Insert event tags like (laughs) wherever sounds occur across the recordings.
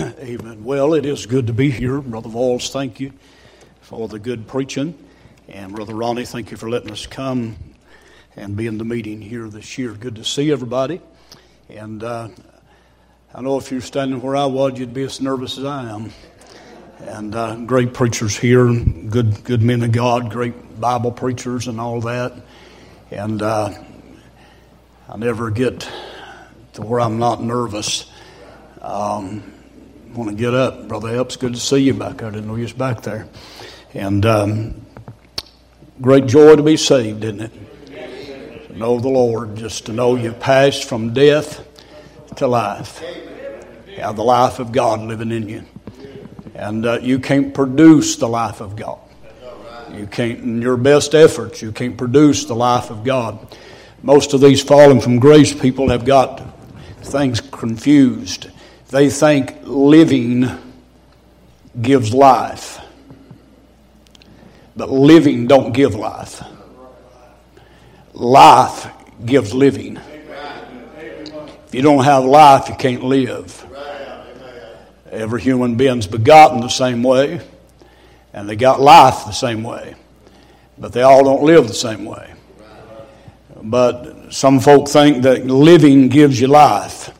(coughs) Amen. Well, it is good to be here. Brother Vols, thank you for the good preaching. And Brother Ronnie, thank you for letting us come and be in the meeting here this year. Good to see everybody. And uh, I know if you're standing where I was, you'd be as nervous as I am. And uh, great preachers here, good good men of God, great Bible preachers, and all that. And uh, I never get to where I'm not nervous. Um, want to get up, Brother Epps. Good to see you back. I didn't know you was back there. And um, great joy to be saved, isn't it? To know the Lord, just to know you've passed from death to life. Have the life of God living in you. And uh, you can't produce the life of God. You can't, in your best efforts, you can't produce the life of God. Most of these fallen from grace people have got things confused. They think living gives life. But living don't give life. Life gives living. If you don't have life, you can't live. Every human being's begotten the same way, and they got life the same way, but they all don't live the same way. But some folk think that living gives you life.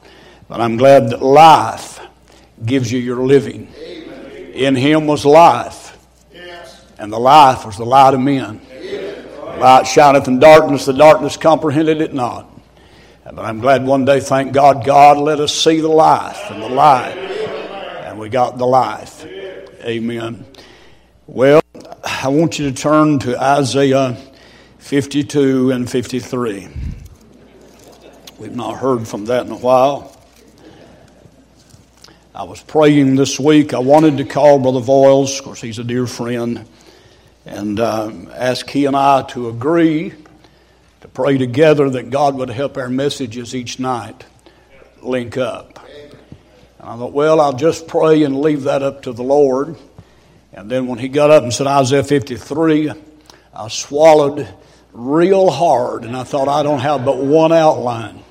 But I'm glad that life gives you your living. In him was life, and the life was the light of men. Light shineth in darkness, the darkness comprehended it not. But I'm glad one day, thank God, God let us see the life and the light. And we got the life. Amen. Well, I want you to turn to Isaiah 52 and 53. We've not heard from that in a while. I was praying this week. I wanted to call Brother Voiles, of course, he's a dear friend, and uh, ask he and I to agree to pray together that God would help our messages each night link up. And I thought, well, I'll just pray and leave that up to the Lord. And then when he got up and said Isaiah 53, I swallowed real hard, and I thought, I don't have but one outline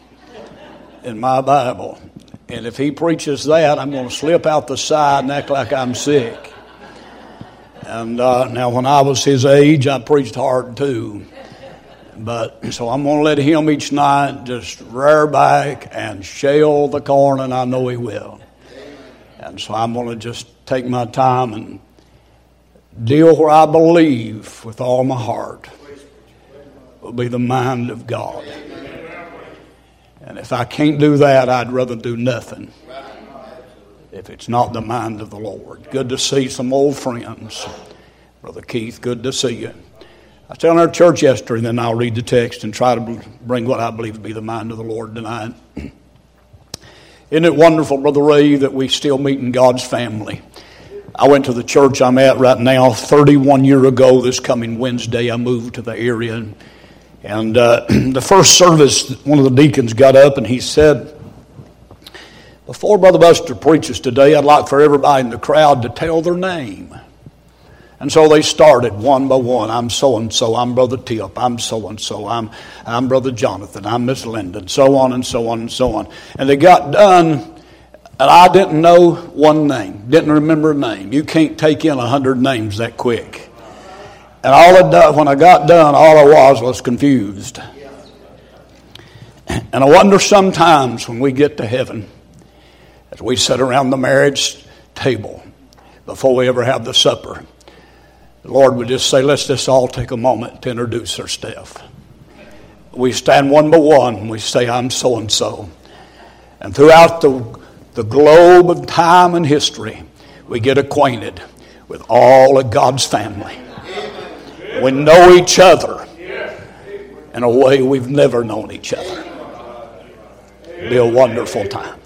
in my Bible. And if he preaches that, I'm going to slip out the side and act like I'm sick. And uh, now, when I was his age, I preached hard too. But so I'm going to let him each night just rear back and shell the corn, and I know he will. And so I'm going to just take my time and deal where I believe with all my heart will be the mind of God. And if I can't do that, I'd rather do nothing. If it's not the mind of the Lord. Good to see some old friends. Brother Keith, good to see you. I was telling our church yesterday, and then I'll read the text and try to bring what I believe to be the mind of the Lord tonight. (clears throat) Isn't it wonderful, Brother Ray, that we still meet in God's family? I went to the church I'm at right now 31 year ago. This coming Wednesday, I moved to the area. And and uh, (clears throat) the first service, one of the deacons got up and he said, Before Brother Buster preaches today, I'd like for everybody in the crowd to tell their name. And so they started one by one. I'm so and so. I'm Brother Tip. I'm so and so. I'm I'm Brother Jonathan. I'm Miss Linda. So on and so on and so on. And they got done, and I didn't know one name. Didn't remember a name. You can't take in a hundred names that quick. And all I done, when I got done, all I was was confused. And I wonder sometimes when we get to heaven, as we sit around the marriage table before we ever have the supper, the Lord would just say, let's just all take a moment to introduce ourselves. We stand one by one, we say, I'm so and so. And throughout the, the globe of time and history, we get acquainted with all of God's family. We know each other in a way we've never known each other. It'll be a wonderful time.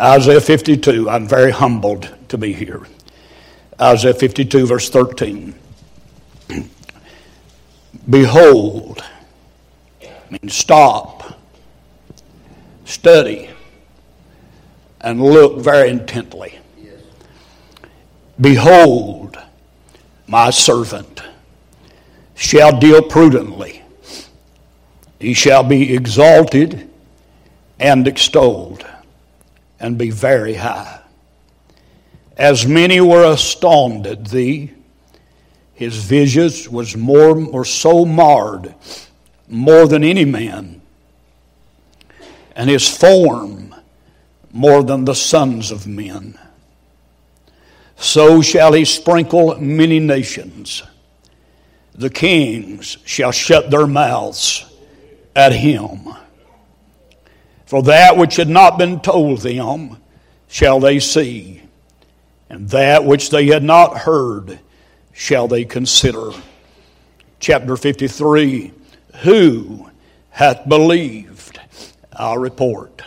Isaiah 52, I'm very humbled to be here. Isaiah 52, verse 13. Behold, I mean, stop, study, and look very intently. Behold, my servant shall deal prudently. He shall be exalted and extolled and be very high. as many were astonished at thee. His visage was more or so marred, more than any man, and his form more than the sons of men. So shall he sprinkle many nations. The kings shall shut their mouths at him. For that which had not been told them shall they see, and that which they had not heard shall they consider. Chapter 53 Who hath believed our report?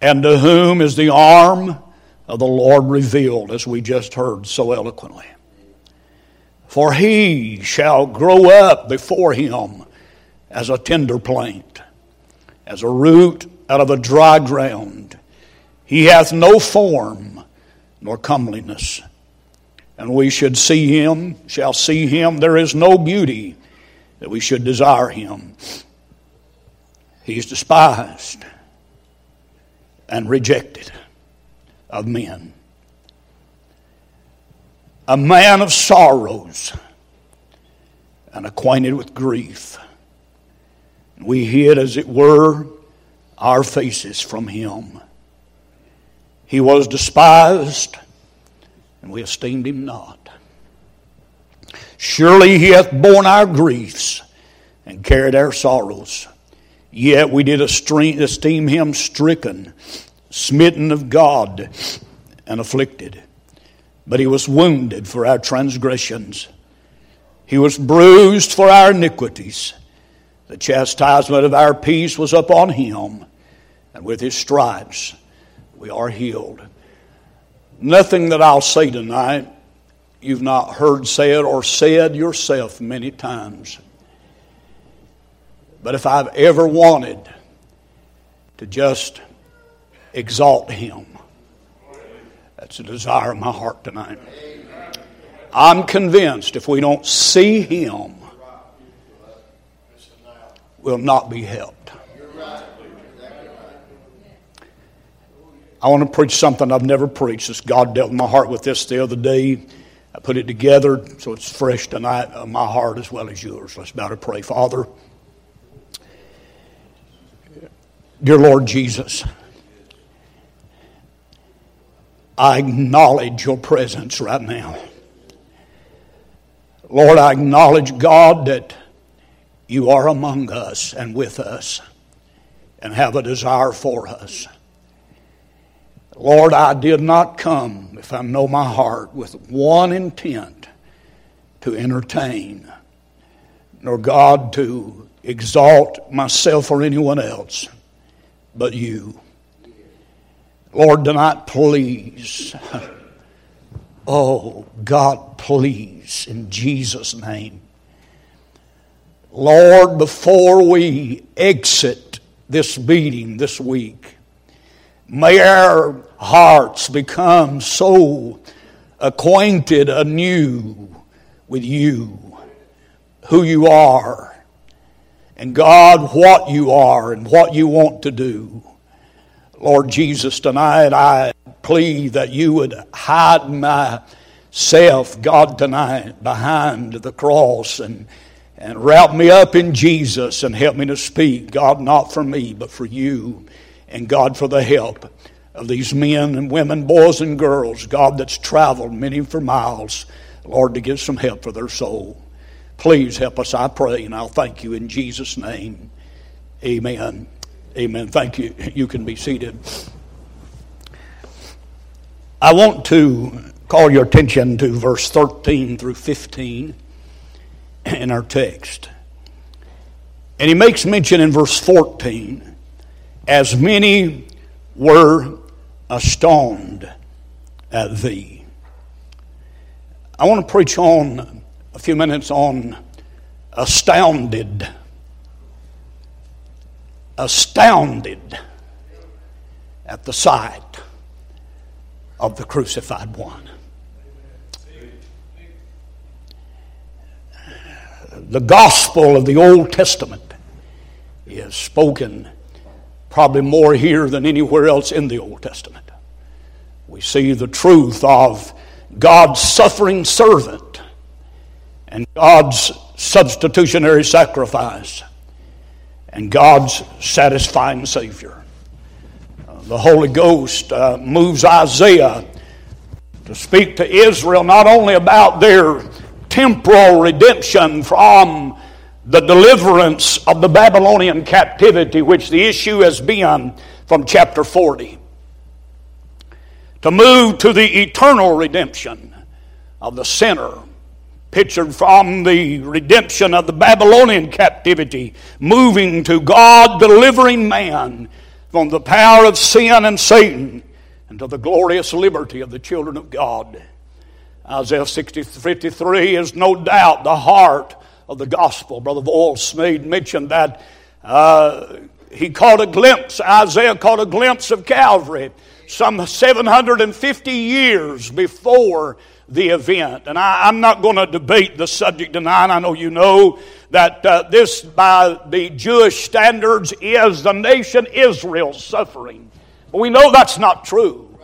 And to whom is the arm of the Lord revealed, as we just heard so eloquently? For he shall grow up before him as a tender plant, as a root out of a dry ground. He hath no form nor comeliness. And we should see him, shall see him. There is no beauty that we should desire him. He is despised and rejected of men. A man of sorrows and acquainted with grief. We hid, as it were, our faces from him. He was despised, and we esteemed him not. Surely he hath borne our griefs and carried our sorrows. Yet we did esteem him stricken, smitten of God, and afflicted. But he was wounded for our transgressions, he was bruised for our iniquities. The chastisement of our peace was upon him, and with his stripes we are healed. Nothing that I'll say tonight you've not heard said or said yourself many times. But if I've ever wanted to just exalt Him, that's a desire of my heart tonight. I'm convinced if we don't see Him, we'll not be helped. I want to preach something I've never preached. This God dealt in my heart with this the other day. I put it together so it's fresh tonight uh, my heart as well as yours. Let's bow to pray. Father, dear Lord Jesus, I acknowledge your presence right now. Lord, I acknowledge, God, that you are among us and with us and have a desire for us. Lord, I did not come, if I know my heart, with one intent to entertain, nor God to exalt myself or anyone else, but you. Lord, tonight, please. Oh, God, please, in Jesus' name. Lord, before we exit this meeting this week, May our hearts become so acquainted anew with you, who you are, and God, what you are and what you want to do. Lord Jesus, tonight I plead that you would hide myself, God, tonight behind the cross and, and wrap me up in Jesus and help me to speak, God, not for me, but for you and God for the help of these men and women, boys and girls, God, that's traveled many for miles, Lord, to give some help for their soul. Please help us, I pray, and I'll thank you in Jesus' name. Amen. Amen. Thank you. You can be seated. I want to call your attention to verse 13 through 15 in our text. And he makes mention in verse 14 as many were astonished at thee. I want to preach on a few minutes on astounded. Astounded at the sight of the crucified one. The gospel of the Old Testament is spoken probably more here than anywhere else in the Old Testament. we see the truth of God's suffering servant and God's substitutionary sacrifice and God's satisfying Savior. Uh, the Holy Ghost uh, moves Isaiah to speak to Israel not only about their temporal redemption from the deliverance of the Babylonian captivity, which the issue has been from chapter 40, to move to the eternal redemption of the sinner, pictured from the redemption of the Babylonian captivity, moving to God delivering man from the power of sin and Satan and to the glorious liberty of the children of God. Isaiah 60, 53 is no doubt the heart of the gospel. Brother Voyles made mention that uh, he caught a glimpse, Isaiah caught a glimpse of Calvary some 750 years before the event. And I, am not going to debate the subject tonight. I know you know that uh, this, by the Jewish standards, is the nation Israel suffering. But we know that's not true.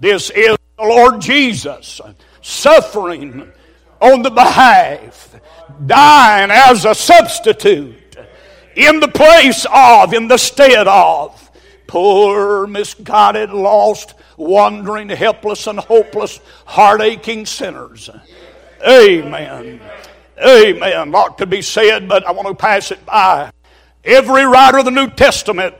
This is the Lord Jesus suffering on the behalf, dying as a substitute in the place of, in the stead of poor, misguided, lost, wandering, helpless, and hopeless, heart aching sinners. Amen. Amen. A lot could be said, but I want to pass it by. Every writer of the New Testament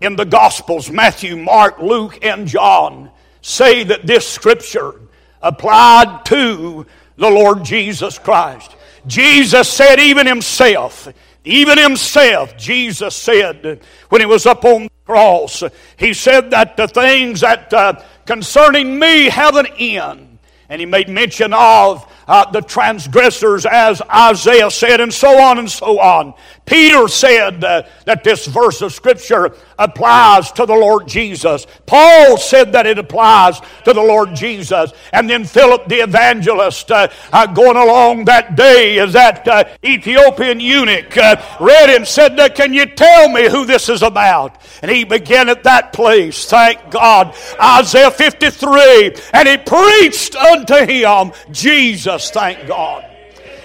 in the Gospels, Matthew, Mark, Luke, and John, say that this scripture applied to the Lord Jesus Christ. Jesus said, even himself, even himself, Jesus said, when he was up on the cross, he said that the things that uh, concerning me have an end. And he made mention of uh, the transgressors, as Isaiah said, and so on and so on. Peter said uh, that this verse of Scripture applies to the Lord Jesus. Paul said that it applies to the Lord Jesus. And then Philip the evangelist, uh, uh going along that day, as that uh, Ethiopian eunuch uh, read and said, Can you tell me who this is about? And he began at that place, thank God, Isaiah 53, and he preached unto him Jesus, thank God.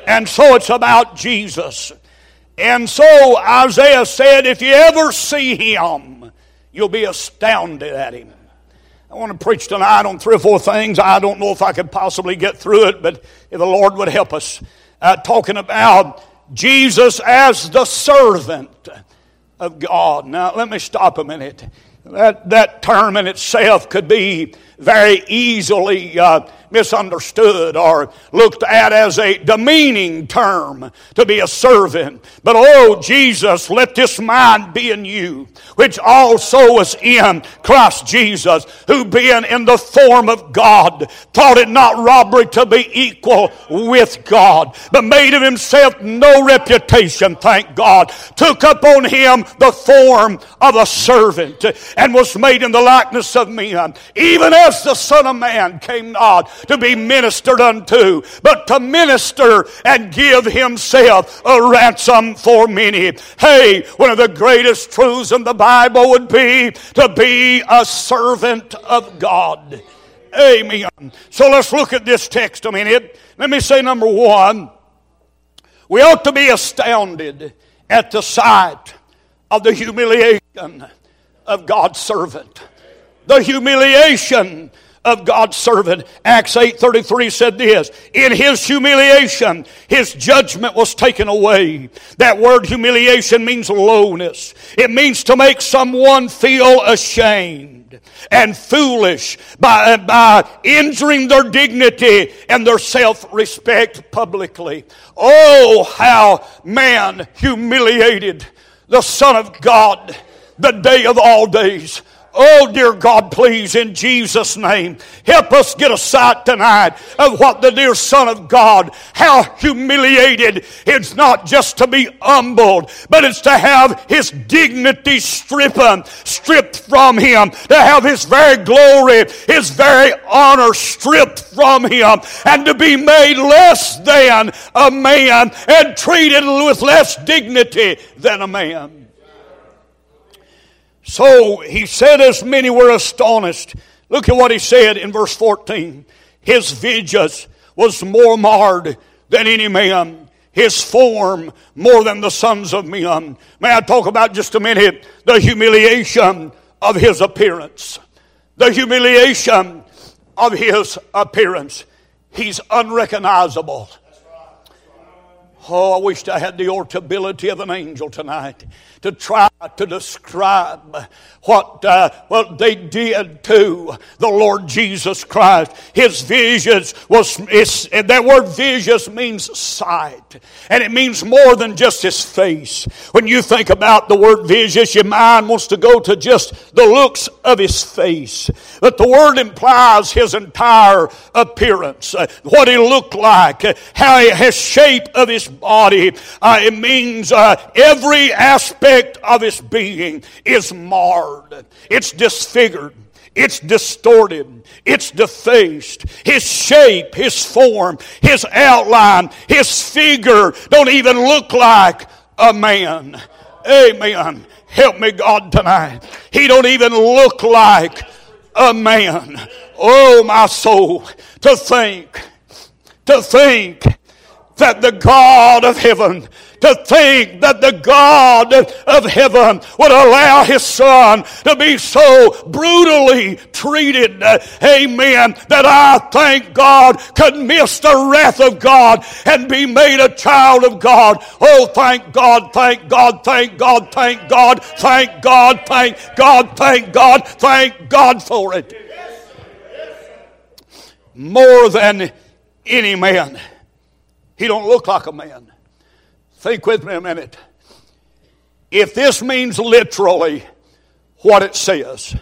And so it's about Jesus. And so Isaiah said, if you ever see him, you'll be astounded at him. I want to preach tonight on three or four things. I don't know if I could possibly get through it, but if the Lord would help us, uh, talking about Jesus as the servant of God. Now, let me stop a minute. That, that term in itself could be very easily uh, misunderstood or looked at as a demeaning term to be a servant. But oh, Jesus, let this mind be in you, which also was in Christ Jesus, who being in the form of God, thought it not robbery to be equal with God, but made of himself no reputation, thank God, took upon him the form of a servant, and was made in the likeness of men, even as the Son of Man came not to be ministered unto, but to minister and give himself a ransom for many. Hey, one of the greatest truths in the Bible would be to be a servant of God. Amen. So let's look at this text a minute. Let me say number one, we ought to be astounded at the sight of the humiliation of God's servant. The humiliation of God's servant. Acts 8:33 said this, in his humiliation his judgment was taken away. That word humiliation means lowness. It means to make someone feel ashamed and foolish by, uh, by injuring their dignity and their self-respect publicly. Oh, how man humiliated the Son of God the day of all days Oh, dear God, please, in Jesus' name, help us get a sight tonight of what the dear Son of God, how humiliated. It's not just to be humbled, but it's to have His dignity stripped, stripped from Him, to have His very glory, His very honor stripped from Him, and to be made less than a man and treated with less dignity than a man. So he said, as many were astonished. Look at what he said in verse 14. His visage was more marred than any man, his form more than the sons of men. May I talk about just a minute the humiliation of his appearance? The humiliation of his appearance. He's unrecognizable. Oh, I wished I had the ortability of an angel tonight to try to describe what, uh, what they did to the Lord Jesus Christ. His visage was, that word visage means sight. And it means more than just his face. When you think about the word visage, your mind wants to go to just the looks of his face. But the word implies his entire appearance, uh, what he looked like, uh, how he, his shape of his body. Uh, it means uh, every aspect aspect of his being is marred, it's disfigured. It's distorted. It's defaced. His shape, his form, his outline, his figure don't even look like a man. Amen. Help me, God, tonight. He don't even look like a man. Oh, my soul, to think, to think that the God of heaven to think that the God of heaven would allow his son to be so brutally treated. Amen. That I thank God could miss the wrath of God and be made a child of God. Oh, thank God, thank God, thank God, thank God, thank God, thank God, thank God, thank God for it. More than any man. He don't look like a man. Think with me a minute. If this means literally what it says,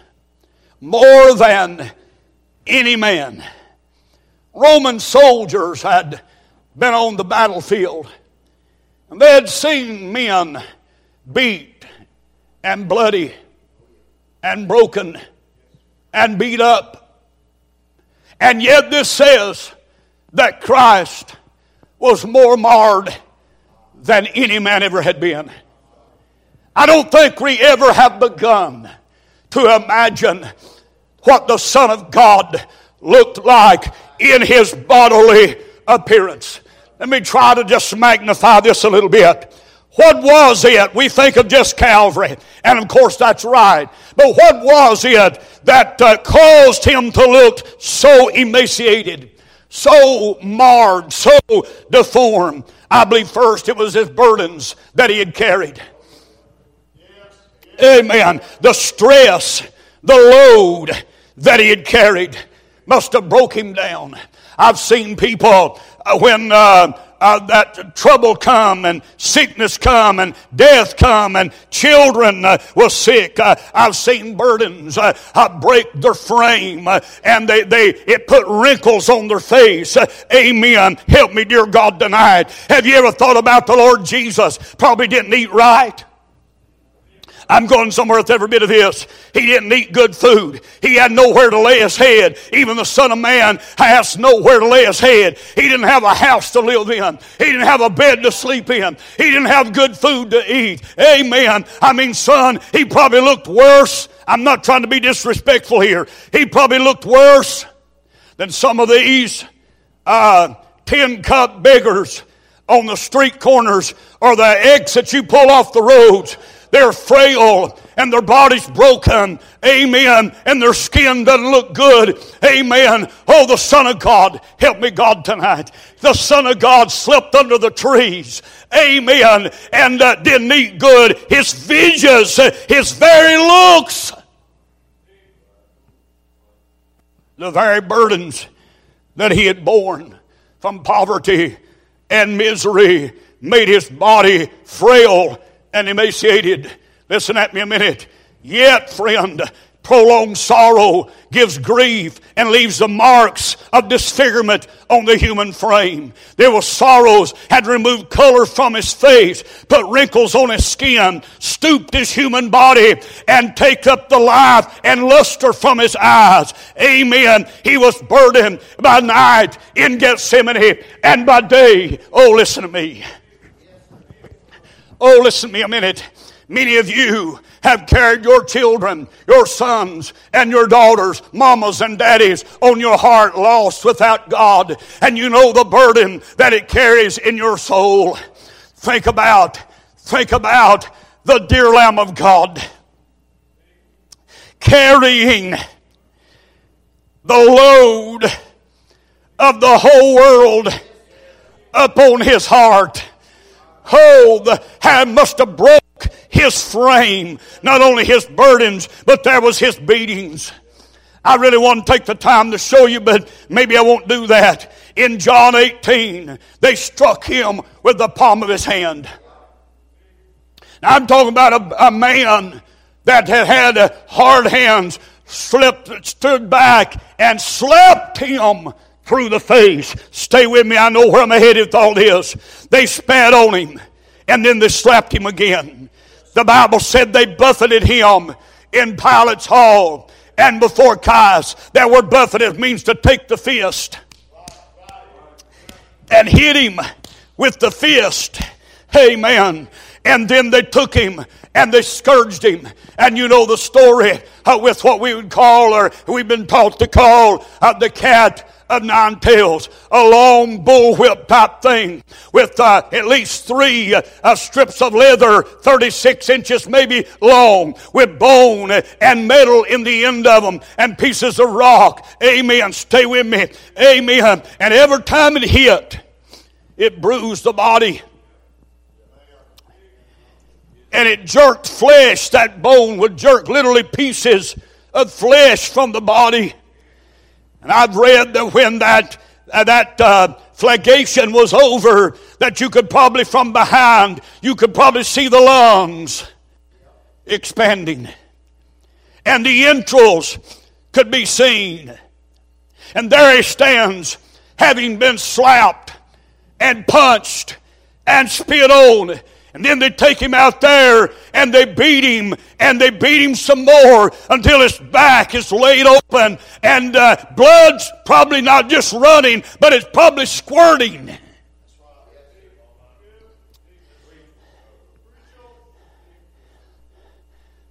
more than any man, Roman soldiers had been on the battlefield and they had seen men beat and bloody and broken and beat up. And yet this says that Christ was more marred than any man ever had been. I don't think we ever have begun to imagine what the Son of God looked like in his bodily appearance. Let me try to just magnify this a little bit. What was it? We think of just Calvary, and of course that's right. But what was it that uh, caused him to look so emaciated, so marred, so deformed? I believe first it was his burdens that he had carried. Amen. The stress, the load that he had carried must have broke him down. I've seen people uh, when uh, uh, that trouble come and sickness come and death come and children uh, were sick. Uh, I've seen burdens uh, uh break their frame uh, and they, they it put wrinkles on their face. amen. Help me, dear God, tonight. Have you ever thought about the Lord Jesus? Probably didn't eat right. I'm going somewhere with every bit of this. He didn't eat good food. He had nowhere to lay his head. Even the Son of Man has nowhere to lay his head. He didn't have a house to live in. He didn't have a bed to sleep in. He didn't have good food to eat. Amen. I mean, son, he probably looked worse. I'm not trying to be disrespectful here. He probably looked worse than some of these uh, tin cup beggars on the street corners or the eggs that you pull off the roads they're frail and their body's broken. Amen. And their skin doesn't look good. Amen. Oh, the Son of God, help me, God, tonight. The Son of God slept under the trees. Amen. And uh, didn't eat good. His visage, his very looks, the very burdens that he had borne from poverty and misery made his body frail and emaciated. Listen at me a minute. Yet, friend, prolonged sorrow gives grief and leaves the marks of disfigurement on the human frame. There was sorrows, had removed color from his face, put wrinkles on his skin, stooped his human body, and take up the life and luster from his eyes. Amen. He was burdened by night in Gethsemane and by day. Oh, listen to me. Oh, listen to me a minute. Many of you have carried your children, your sons, and your daughters, mamas and daddies on your heart, lost without God, and you know the burden that it carries in your soul. Think about, think about the dear Lamb of God carrying the load of the whole world upon his heart. Oh, the hand must have broke his frame, not only his burdens, but there was his beatings. I really want to take the time to show you, but maybe I won't do that. In John 18, they struck him with the palm of his hand. Now I'm talking about a, a man that had had hard hands slipped, stood back and slapped him through the face. Stay with me. I know where I'm headed all this. They spat on him and then they slapped him again. The Bible said they buffeted him in Pilate's hall and before Caiaphas. That word buffeted means to take the fist and hit him with the fist. Amen. And then they took him and they scourged him. And you know the story uh, with what we would call, or we've been taught to call, uh, the cat nine tails, a long bullwhip type thing with uh, at least three uh, strips of leather, 36 inches maybe long, with bone and metal in the end of them, and pieces of rock. Amen. Stay with me. Amen. And every time it hit, it bruised the body and it jerked flesh. That bone would jerk literally pieces of flesh from the body. And I've read that when that uh, that uh, flagellation was over, that you could probably from behind you could probably see the lungs expanding, and the entrails could be seen. And there he stands, having been slapped and punched and spit on and then they take him out there and they beat him and they beat him some more until his back is laid open and uh, blood's probably not just running, but it's probably squirting.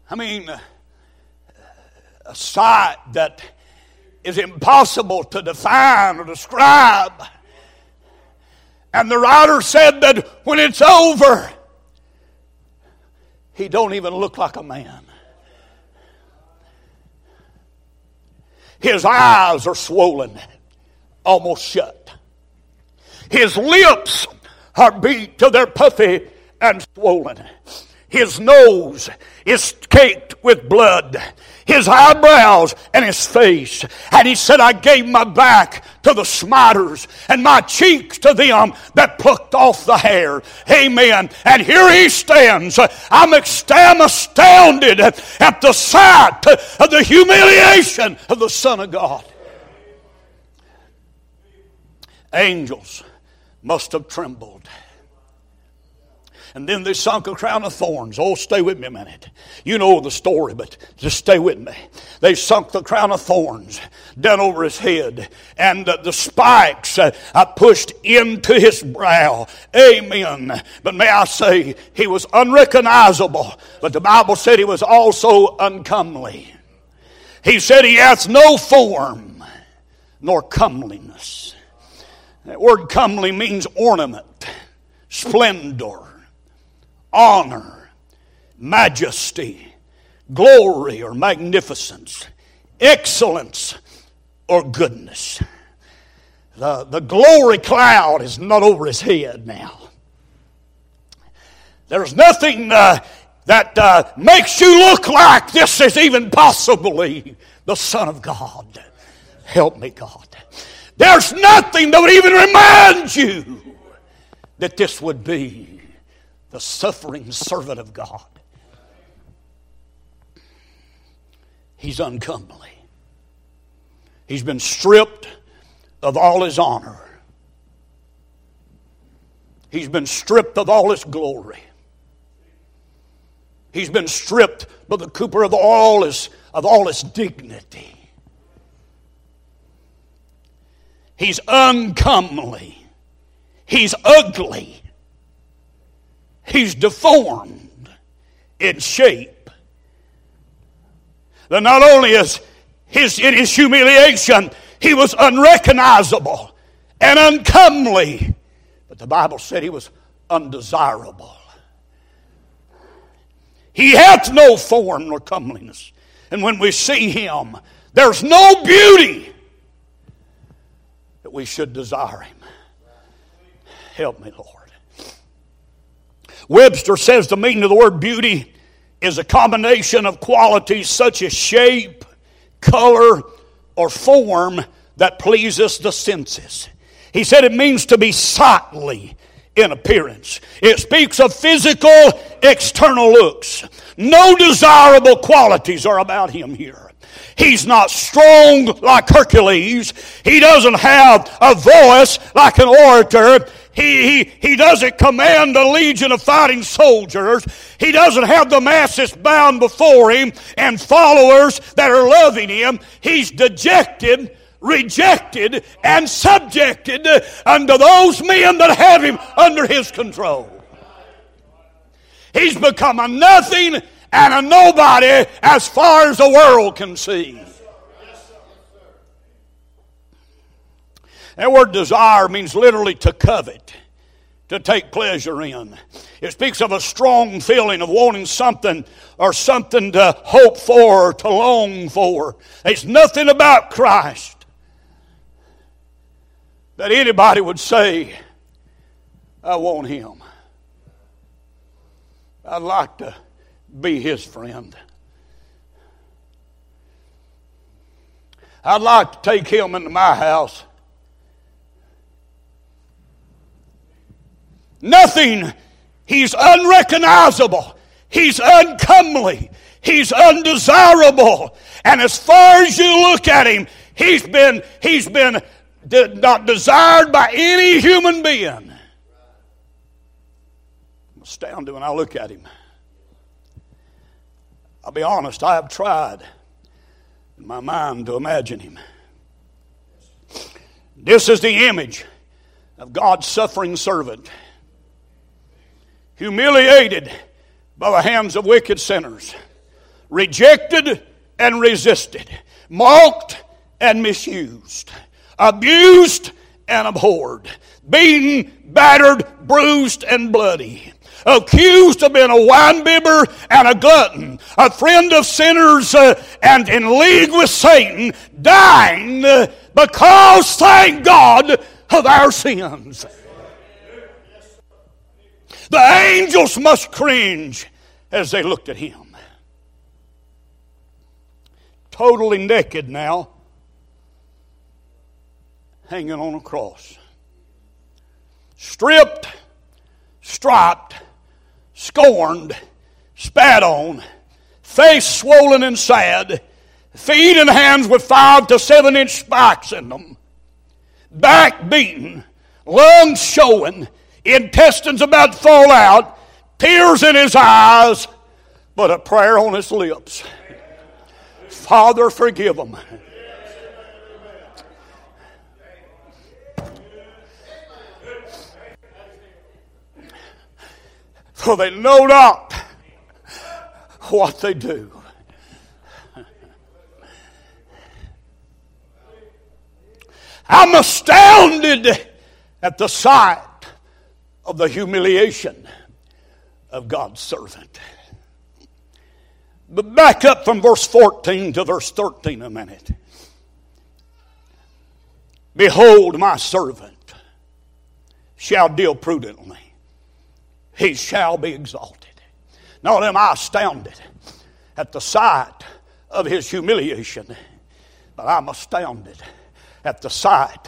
I mean, a sight that is impossible to define or describe. And the writer said that when it's over, he don't even look like a man. His eyes are swollen, almost shut. His lips are beat to they're puffy and swollen. His nose is caked with blood his eyebrows and his face. And he said, I gave my back to the smiters and my cheeks to them that plucked off the hair. Amen. And here he stands. I'm astounded at the sight of the humiliation of the Son of God. Angels must have trembled. And then they sunk a crown of thorns. Oh, stay with me a minute. You know the story, but just stay with me. They sunk the crown of thorns down over his head, and uh, the spikes uh, pushed into his brow. Amen. But may I say, he was unrecognizable, but the Bible said he was also uncomely. He said he hath no form nor comeliness. That word comely means ornament, splendor honor, majesty, glory or magnificence, excellence or goodness. The, the glory cloud is not over his head now. There's nothing uh, that uh, makes you look like this is even possibly the Son of God. Help me, God. There's nothing that would even remind you that this would be the suffering servant of God. He's uncomely. He's been stripped of all his honor. He's been stripped of all his glory. He's been stripped but the cooper of all his, of all his dignity. He's uncomely. He's ugly. He's deformed in shape that not only is his, in his humiliation, he was unrecognizable and uncomely, but the Bible said he was undesirable. He hath no form nor comeliness. And when we see him, there's no beauty that we should desire him. Help me, Lord. Webster says the meaning of the word beauty is a combination of qualities such as shape, color, or form that pleases the senses. He said it means to be sightly in appearance. It speaks of physical external looks. No desirable qualities are about him here. He's not strong like Hercules. He doesn't have a voice like an orator. He, he, he doesn't command a legion of fighting soldiers. He doesn't have the masses bound before him and followers that are loving him. He's dejected, rejected, and subjected unto those men that have him under his control. He's become a nothing and a nobody as far as the world can see. That word desire means literally to covet, to take pleasure in. It speaks of a strong feeling of wanting something or something to hope for or to long for. It's nothing about Christ that anybody would say, I want him. I'd like to be his friend. I'd like to take him into my house. Nothing. He's unrecognizable. He's uncomely. He's undesirable. And as far as you look at him, he's been, he's been not desired by any human being. I'm astounded when I look at him. I'll be honest, I have tried in my mind to imagine him. This is the image of God's suffering servant, humiliated by the hands of wicked sinners, rejected and resisted, mocked and misused, abused and abhorred, beaten, battered, bruised, and bloody accused of being a winebibber and a glutton, a friend of sinners uh, and in league with Satan, dying uh, because, thank God, of our sins. The angels must cringe as they looked at him. Totally naked now, hanging on a cross. Stripped, striped, scorned, spat on, face swollen and sad, feet and hands with five to seven inch spikes in them, back beaten, lungs showing, intestines about to fall out, tears in his eyes, but a prayer on his lips. Father, forgive them. for they know not what they do. I'm astounded at the sight of the humiliation of God's servant. But back up from verse 14 to verse 13 a minute. Behold, my servant shall deal prudently he shall be exalted. Not am I astounded at the sight of his humiliation, but I'm astounded at the sight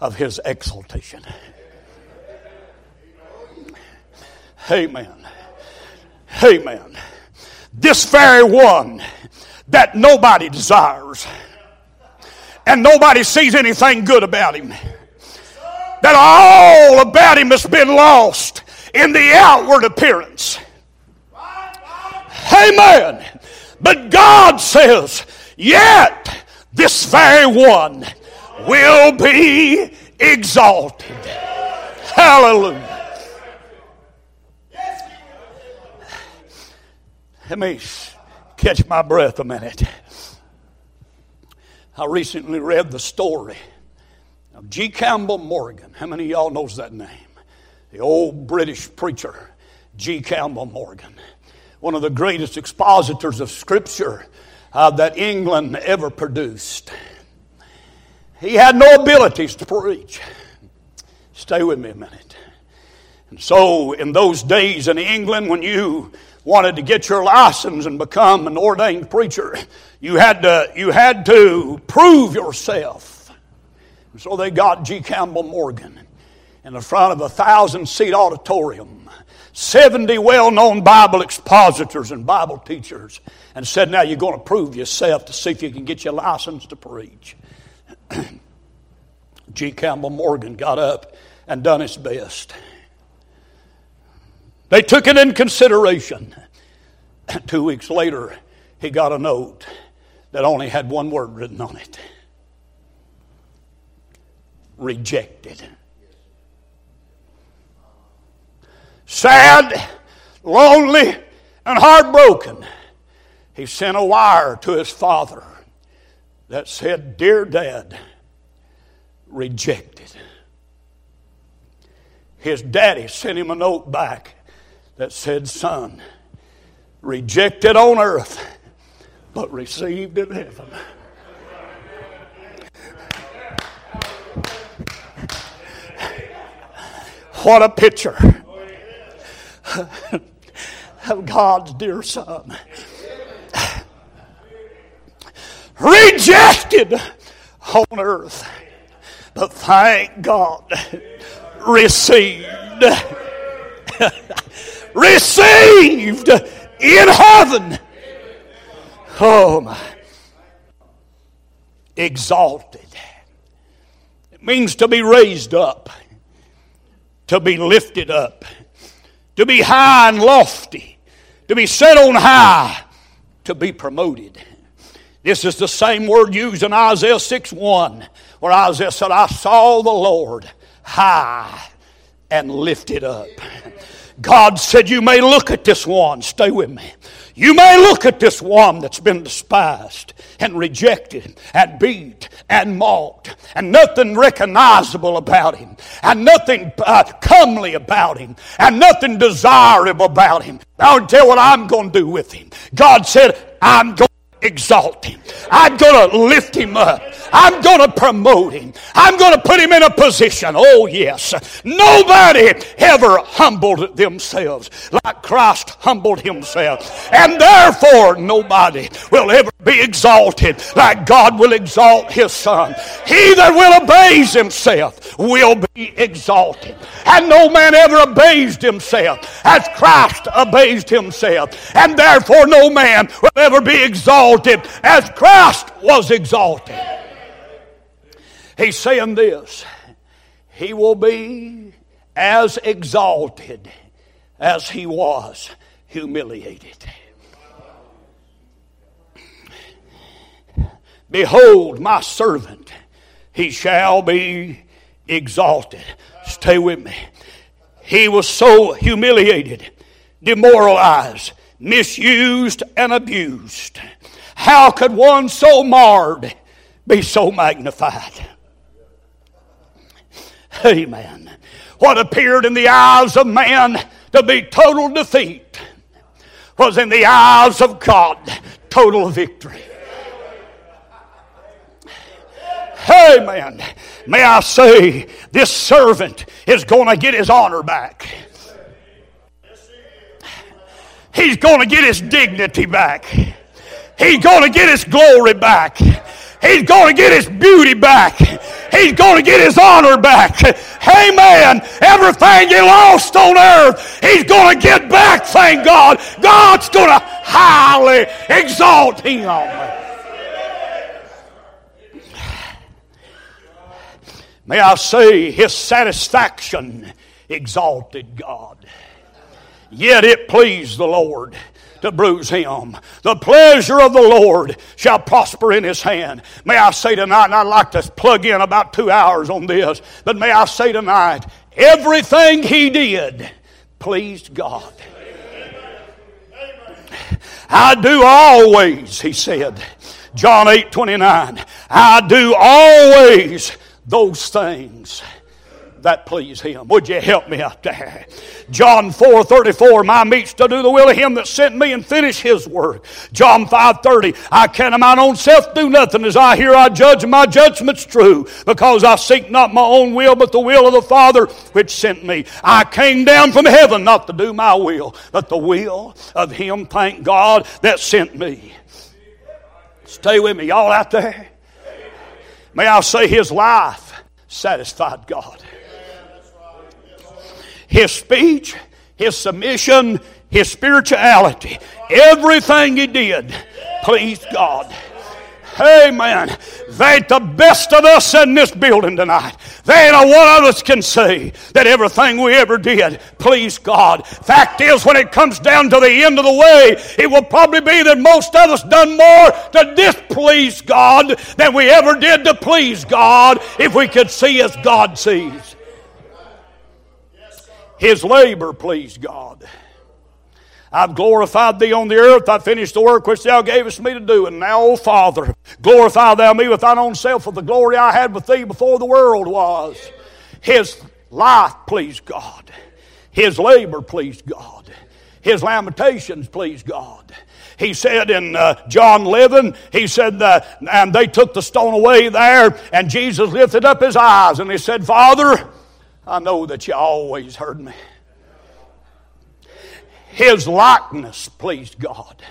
of his exaltation. Amen. Amen. This very one that nobody desires and nobody sees anything good about him, that all about him has been lost in the outward appearance. Amen. But God says, yet this very one will be exalted. Hallelujah. Let me catch my breath a minute. I recently read the story of G. Campbell Morgan. How many of y'all knows that name? The old British preacher, G. Campbell Morgan. One of the greatest expositors of Scripture uh, that England ever produced. He had no abilities to preach. Stay with me a minute. And so, in those days in England, when you wanted to get your license and become an ordained preacher, you had to, you had to prove yourself. And so they got G. Campbell Morgan in the front of a thousand seat auditorium, 70 well known Bible expositors and Bible teachers, and said, Now you're going to prove yourself to see if you can get your license to preach. (clears throat) G. Campbell Morgan got up and done his best. They took it in consideration. (clears throat) Two weeks later, he got a note that only had one word written on it rejected. Sad, lonely, and heartbroken, he sent a wire to his father that said, Dear Dad, rejected. His daddy sent him a note back that said, Son, rejected on earth, but received in heaven. What a picture of God's dear Son. Rejected on earth, but thank God, received. (laughs) received in heaven. Oh my. Exalted. It means to be raised up, to be lifted up, to be high and lofty, to be set on high, to be promoted. This is the same word used in Isaiah 6 1, where Isaiah said, I saw the Lord high and lifted up. God said, You may look at this one. Stay with me. You may look at this one that's been despised and rejected and beat and mocked and nothing recognizable about him and nothing uh, comely about him and nothing desirable about him. I'll tell you what I'm going to do with him. God said, I'm going exalt him. I'm going to lift him up. I'm going to promote him. I'm going to put him in a position. Oh, yes. Nobody ever humbled themselves like Christ humbled himself. And therefore, nobody will ever be exalted like God will exalt his son. He that will abase himself will be exalted. And no man ever abased himself as Christ abased himself. And therefore, no man will ever be exalted as Christ was exalted. He's saying this He will be as exalted as he was humiliated. Behold, my servant, he shall be exalted. Stay with me. He was so humiliated, demoralized, misused, and abused. How could one so marred be so magnified? Amen. What appeared in the eyes of man to be total defeat was in the eyes of God total victory. Amen. May I say, this servant is going to get his honor back. He's going to get his dignity back. He's going to get his glory back. He's going to get his beauty back. He's going to get his honor back. Man, everything he lost on earth, he's going to get back, thank God. God's going to highly exalt him. May I say, his satisfaction exalted God. Yet it pleased the Lord to bruise him. The pleasure of the Lord shall prosper in his hand. May I say tonight, and I'd like to plug in about two hours on this, but may I say tonight, everything he did pleased God. I do always, he said, John 8 29. I do always those things that please him. Would you help me out there? John 4 34, my meat's to do the will of him that sent me and finish his work. John 5 30, I can of mine own self do nothing. As I hear, I judge, and my judgment's true, because I seek not my own will, but the will of the Father which sent me. I came down from heaven not to do my will, but the will of him, thank God, that sent me. Stay with me, y'all out there. May I say his life satisfied God his speech, his submission, his spirituality, everything he did pleased God. Amen. They ain't the best of us in this building tonight. They ain't a one of us can say that everything we ever did pleased God. Fact is, when it comes down to the end of the way, it will probably be that most of us done more to displease God than we ever did to please God if we could see as God sees. His labor pleased God. I've glorified thee on the earth. I finished the work which thou gavest me to do. And now, O Father, glorify thou me with thine own self with the glory I had with thee before the world was. His life pleased God. His labor pleased God. His lamentations pleased God. He said in uh, John 11, he said, uh, and they took the stone away there, and Jesus lifted up his eyes and he said, Father, I know that you always heard me. His likeness pleased God,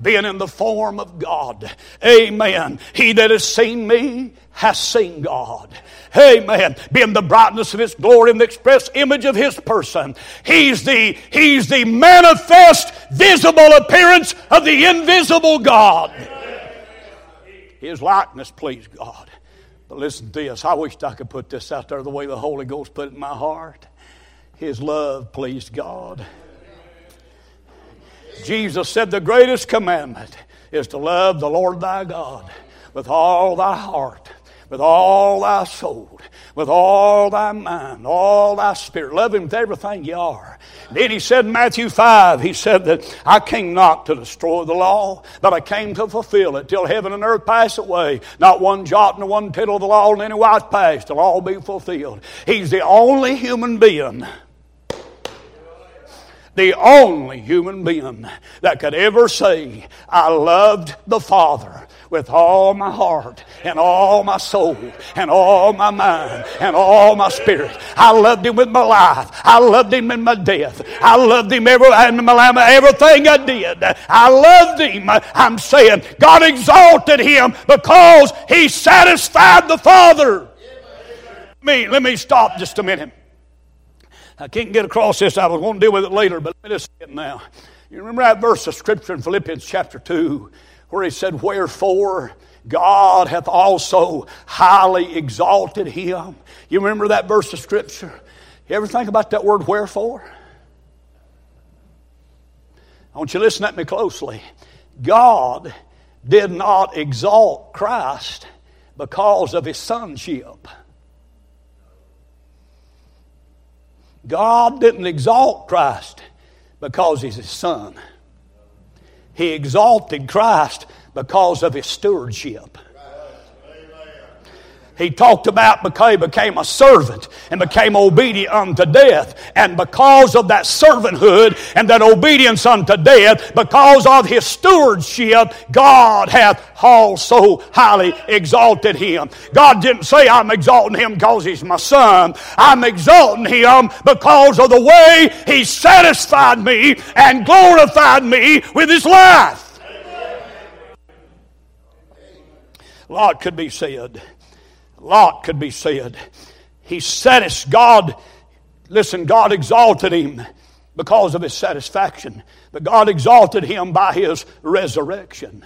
being in the form of God. Amen. He that has seen me has seen God. Amen. Being the brightness of His glory and the express image of His person. He's the, He's the manifest, visible appearance of the invisible God. His likeness pleased God. But listen to this. I wished I could put this out there the way the Holy Ghost put it in my heart. His love pleased God. Jesus said the greatest commandment is to love the Lord thy God with all thy heart, with all thy soul, with all thy mind, all thy spirit. Love him with everything you are. Then he said in Matthew 5, he said that I came not to destroy the law, but I came to fulfill it till heaven and earth pass away. Not one jot nor one tittle of the law in any wise pass till all be fulfilled. He's the only human being the only human being that could ever say, I loved the Father with all my heart and all my soul and all my mind and all my spirit. I loved him with my life. I loved him in my death. I loved him every, in my, everything I did. I loved him. I'm saying God exalted him because he satisfied the Father. Me, let me stop just a minute. I can't get across this. I was going to deal with it later, but let me just say it now. You remember that verse of Scripture in Philippians chapter 2 where he said, Wherefore God hath also highly exalted him. You remember that verse of Scripture? You ever think about that word wherefore? I want you to listen at me closely. God did not exalt Christ because of his sonship. God didn't exalt Christ because he's his son. He exalted Christ because of his stewardship. He talked about because he became a servant and became obedient unto death. And because of that servanthood and that obedience unto death, because of his stewardship, God hath also highly exalted him. God didn't say, I'm exalting him because he's my son. I'm exalting him because of the way he satisfied me and glorified me with his life. A lot could be said lot could be said. He satisfied God. Listen, God exalted him because of his satisfaction, but God exalted him by his resurrection.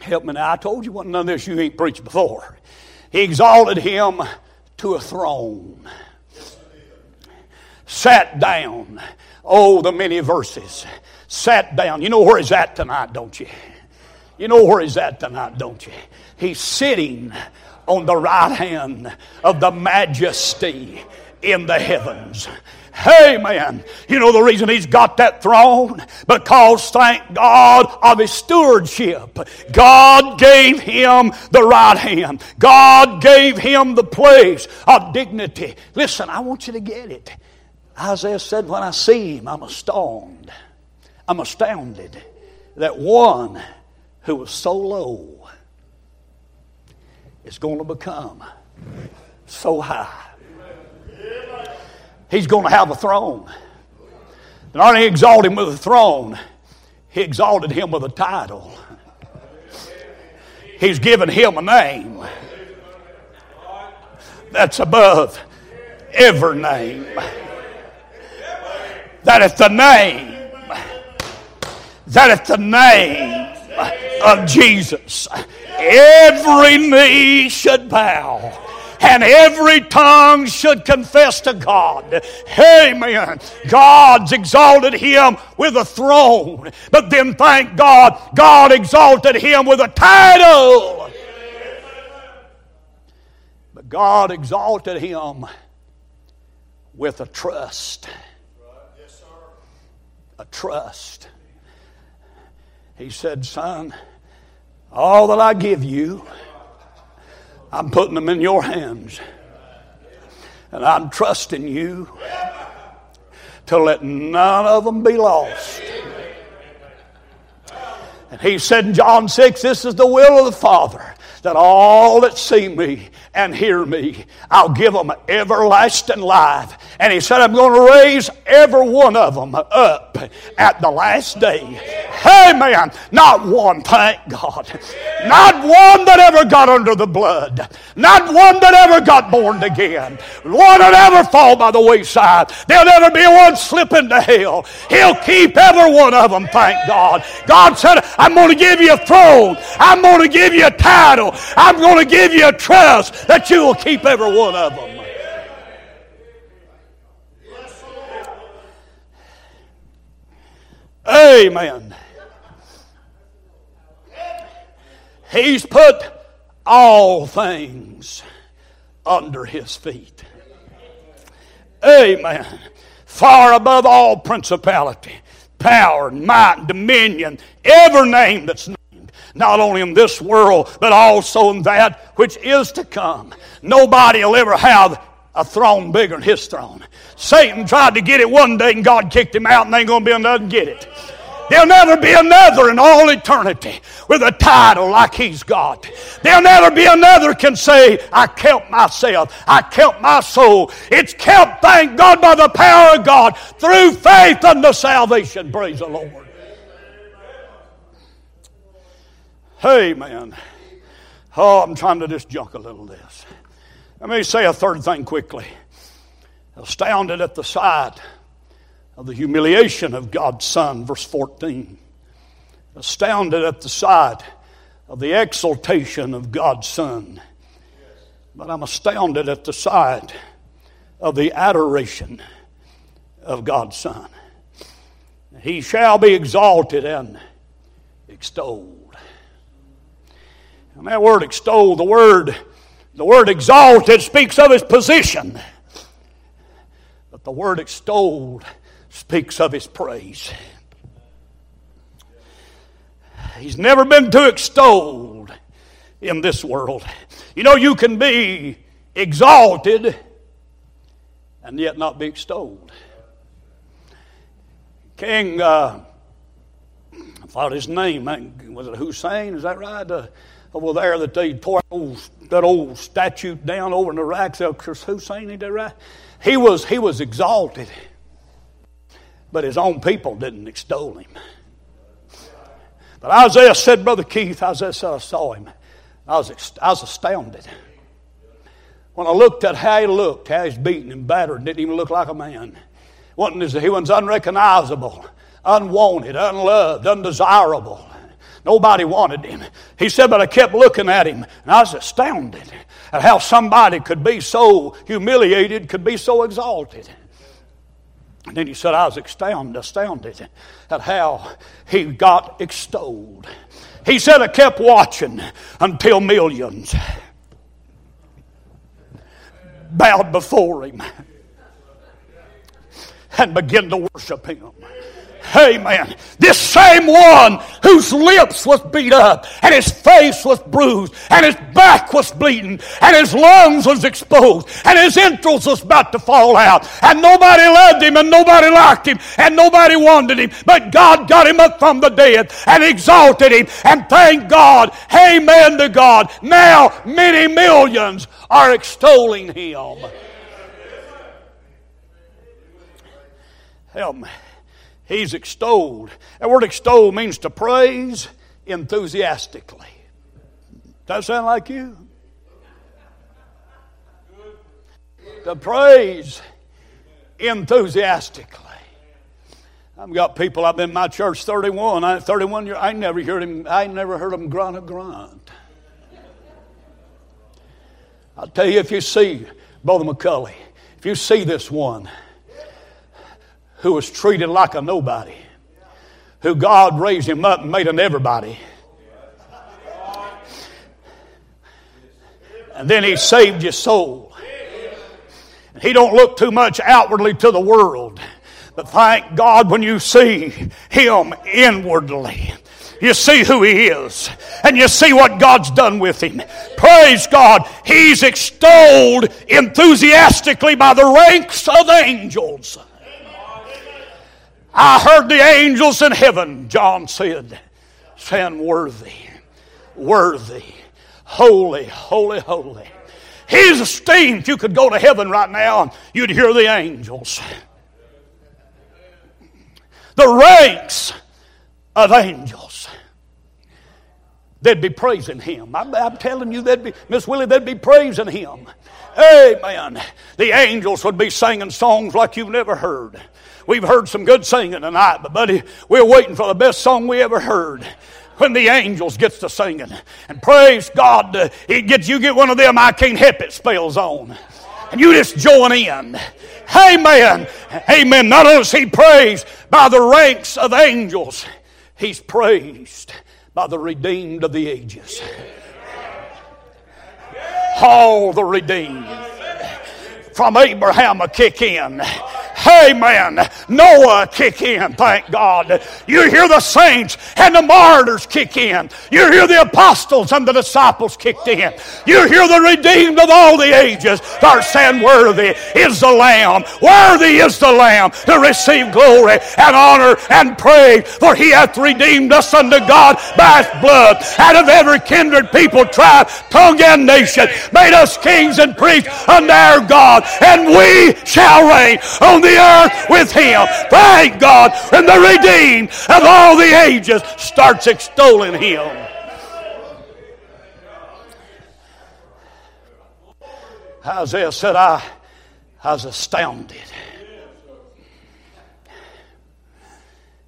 Help me now. I told you one none of this you ain't preached before. He exalted him to a throne. Sat down. Oh, the many verses. Sat down. You know where he's at tonight, don't you? You know where he's at tonight, don't you? He's sitting on the right hand of the majesty in the heavens. Hey, man. You know the reason he's got that throne? Because, thank God, of his stewardship. God gave him the right hand. God gave him the place of dignity. Listen, I want you to get it. Isaiah said, When I see him, I'm astounded. I'm astounded that one who was so low is going to become so high. He's going to have a throne. Not only exalt him with a throne, he exalted him with a title. He's given him a name that's above every name. That is the name. That is the name of Jesus. Every knee should bow and every tongue should confess to God. Amen. God's exalted him with a throne. But then thank God, God exalted him with a title. But God exalted him with a trust. A trust. He said, Son, all that I give you, I'm putting them in your hands. And I'm trusting you to let none of them be lost. And he said in John 6, This is the will of the Father, that all that see me and hear me, I'll give them everlasting life. And he said, I'm going to raise every one of them up at the last day. Amen. Not one, thank God. Not one that ever got under the blood. Not one that ever got born again. One that ever fall by the wayside. There'll never be one slip into hell. He'll keep every one of them, thank God. God said, I'm going to give you a throne. I'm going to give you a title. I'm going to give you a trust that you will keep every one of them. Amen. He's put all things under his feet. Amen. Far above all principality, power, might, dominion, every name that's not only in this world, but also in that which is to come. Nobody will ever have a throne bigger than his throne. Satan tried to get it one day and God kicked him out and ain't going to be another to get it. There'll never be another in all eternity with a title like he's got. There'll never be another can say, I kept myself. I kept my soul. It's kept, thank God, by the power of God through faith unto salvation. Praise the Lord. Hey, man. Oh, I'm trying to just junk a little of this. Let me say a third thing quickly. Astounded at the sight of the humiliation of God's Son, verse 14. Astounded at the sight of the exaltation of God's Son. But I'm astounded at the sight of the adoration of God's Son. He shall be exalted and extolled. And that word extol, the word, the word exalted speaks of his position. But the word extolled speaks of his praise. He's never been too extolled in this world. You know, you can be exalted and yet not be extolled. King, uh, I thought his name, was it Hussein? Is that right? Uh, over there that they tore old, that old statue down over in Iraq. Because Hussein, he did right. He was, he was exalted, but his own people didn't extol him. But Isaiah said, Brother Keith, Isaiah said, I saw him. I was, I was astounded. When I looked at how he looked, how he's beaten and battered, didn't even look like a man. Wasn't, he was unrecognizable, unwanted, unloved, undesirable. Nobody wanted him. He said, but I kept looking at him, and I was astounded at how somebody could be so humiliated, could be so exalted. And then he said, I was astounded, astounded at how he got extolled. He said, I kept watching until millions bowed before him. and began to worship Him. Amen. This same one whose lips was beat up and his face was bruised and his back was bleeding and his lungs was exposed and his entrails was about to fall out and nobody loved him and nobody liked him and nobody wanted him but God got him up from the dead and exalted him and thank God. Amen to God. Now many millions are extolling him. Help me. He's extolled. That word extol means to praise enthusiastically. Does that sound like you? To praise enthusiastically. I've got people. I've been in my church 31. I, 31 years. I never heard him. I never heard him grunt a grunt. I'll tell you if you see Brother McCulley, if you see this one who was treated like a nobody, who God raised him up and made an everybody. And then he saved your soul. And he don't look too much outwardly to the world. But thank God when you see him inwardly. You see who he is, and you see what God's done with him. Praise God. He's extolled enthusiastically by the ranks of angels. I heard the angels in heaven, John said, saying, Worthy, worthy, holy, holy, holy. He's esteemed. If you could go to heaven right now, you'd hear the angels. The ranks of angels. They'd be praising him. I'm, I'm telling you, they'd be, Miss Willie, they'd be praising him. Amen. The angels would be singing songs like you've never heard. We've heard some good singing tonight, but buddy, we're waiting for the best song we ever heard when the angels gets to singing. And praise God, uh, it gets, you get one of them I can't help it spells on. And you just join in. Amen. Amen. Not only is he praised by the ranks of angels, he's praised by the redeemed of the ages. All the redeemed. From Abraham a kick in Amen. Noah kick in, thank God. You hear the saints and the martyrs kick in. You hear the apostles and the disciples kicked in. You hear the redeemed of all the ages are saying, Worthy is the Lamb. Worthy is the Lamb to receive glory and honor and praise. For he hath redeemed us unto God by his blood out of every kindred, people, tribe, tongue, and nation. Made us kings and priests unto our God. And we shall reign on the earth with him. Thank God. And the redeemed of all the ages starts extolling him. Isaiah said, I, I was astounded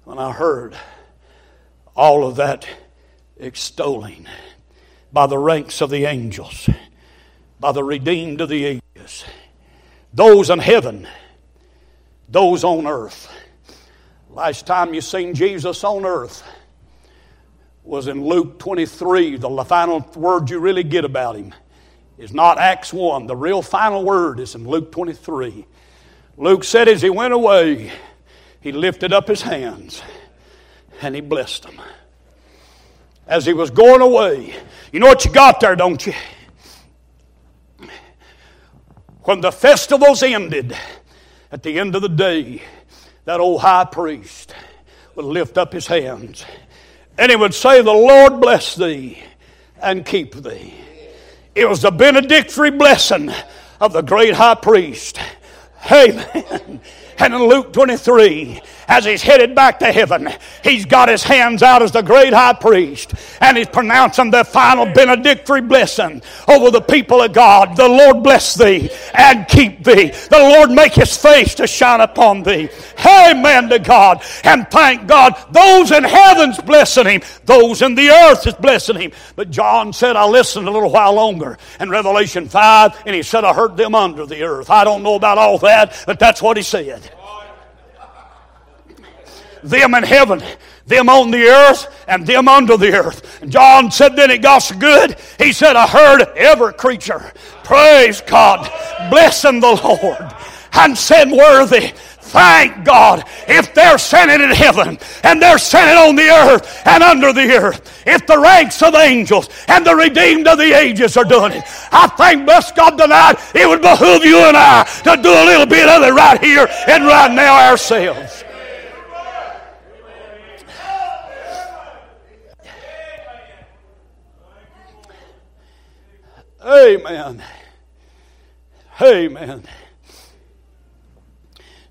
when I heard all of that extolling by the ranks of the angels, by the redeemed of the ages, those in heaven those on earth. Last time you seen Jesus on earth was in Luke 23. The final word you really get about him is not Acts 1. The real final word is in Luke 23. Luke said as he went away, he lifted up his hands and he blessed them. As he was going away, you know what you got there, don't you? When the festivals ended, at the end of the day, that old high priest would lift up his hands and he would say, The Lord bless thee and keep thee. It was the benedictory blessing of the great high priest. Amen. And in Luke 23, as he's headed back to heaven, he's got his hands out as the great high priest and he's pronouncing the final benedictory blessing over the people of God. The Lord bless thee and keep thee. The Lord make his face to shine upon thee. Amen to God. And thank God, those in heaven's blessing him, those in the earth is blessing him. But John said, I listened a little while longer in Revelation 5, and he said, I heard them under the earth. I don't know about all that, but that's what he said them in heaven, them on the earth, and them under the earth. And John said, then it got so good. He said, I heard every creature, praise God, blessing the Lord, and said, Worthy Thank God if they're sending in heaven and they're sending on the earth and under the earth. If the ranks of the angels and the redeemed of the ages are doing it. I thank, bless God, tonight it would behoove you and I to do a little bit of it right here and right now ourselves. Amen. Amen.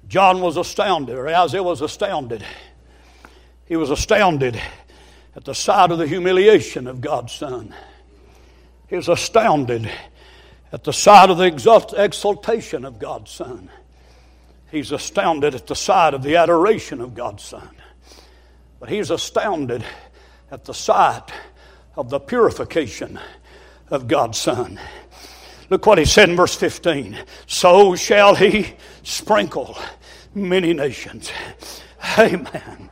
John was astounded, or Isaiah was astounded. He was astounded at the sight of the humiliation of God's Son. He was astounded at the sight of the exaltation of God's Son. He's astounded at the sight of the adoration of God's Son. But he's astounded at the sight of the purification of God's Son. Look what he said in verse 15. So shall he sprinkle many nations. Amen.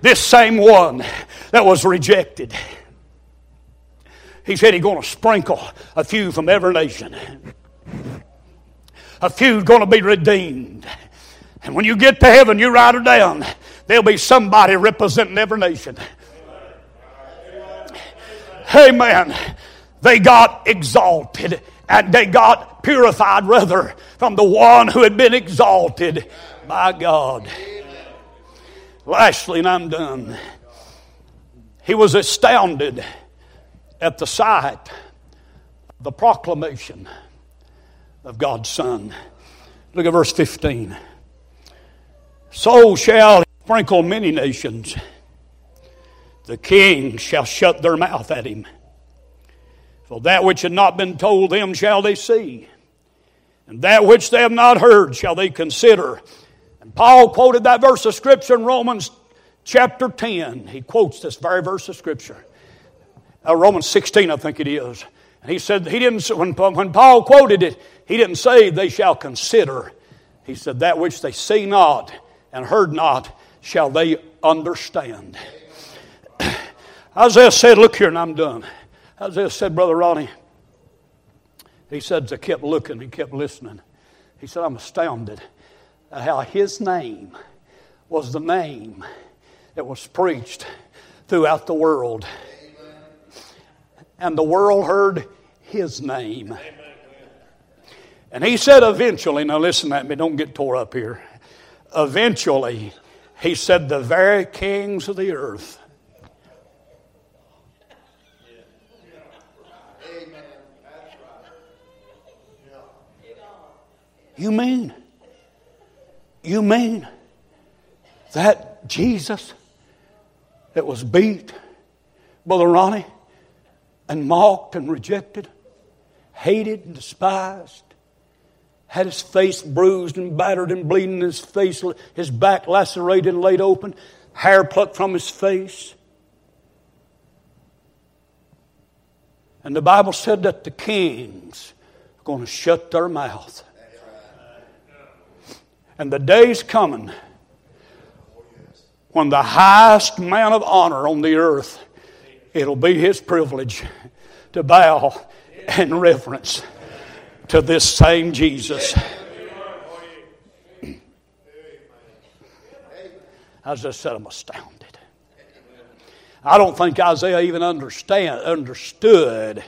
This same one that was rejected. He said he's going to sprinkle a few from every nation. A few going to be redeemed. And when you get to heaven, you write it down. There'll be somebody representing every nation. Amen. They got exalted and they got purified rather from the one who had been exalted by God. Lastly, and I'm done. He was astounded at the sight the proclamation of God's Son. Look at verse 15. So shall he sprinkle many nations. The king shall shut their mouth at him. For that which had not been told them shall they see, and that which they have not heard shall they consider. And Paul quoted that verse of Scripture in Romans chapter 10. He quotes this very verse of Scripture. Uh, Romans 16, I think it is. And he said, he didn't, when, when Paul quoted it, he didn't say they shall consider. He said, that which they see not and heard not shall they understand. (clears throat) Isaiah said, Look here, and I'm done. Isaiah said, Brother Ronnie, he said, I kept looking, he kept listening. He said, I'm astounded at how his name was the name that was preached throughout the world. And the world heard his name. And he said, eventually, now listen at me, don't get tore up here. Eventually, he said, the very kings of the earth You mean? You mean that Jesus that was beat, Brother Ronnie, and mocked and rejected, hated and despised, had his face bruised and battered and bleeding, his face, his back lacerated and laid open, hair plucked from his face. And the Bible said that the kings are going to shut their mouth and the day's coming when the highest man of honor on the earth, it'll be his privilege to bow in reverence to this same Jesus. As I said, I'm astounded. I don't think Isaiah even understand, understood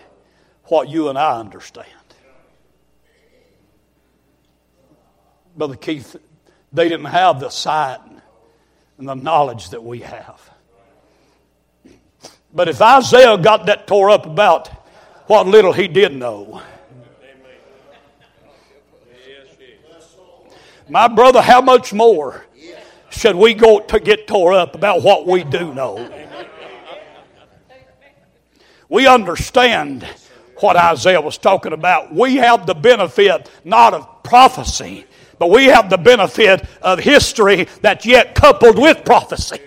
what you and I understand. Brother Keith, they didn't have the sight and the knowledge that we have. But if Isaiah got that tore up about what little he did know, my brother, how much more should we go to get tore up about what we do know? We understand what Isaiah was talking about. We have the benefit not of prophecy, but we have the benefit of history that's yet coupled with prophecy.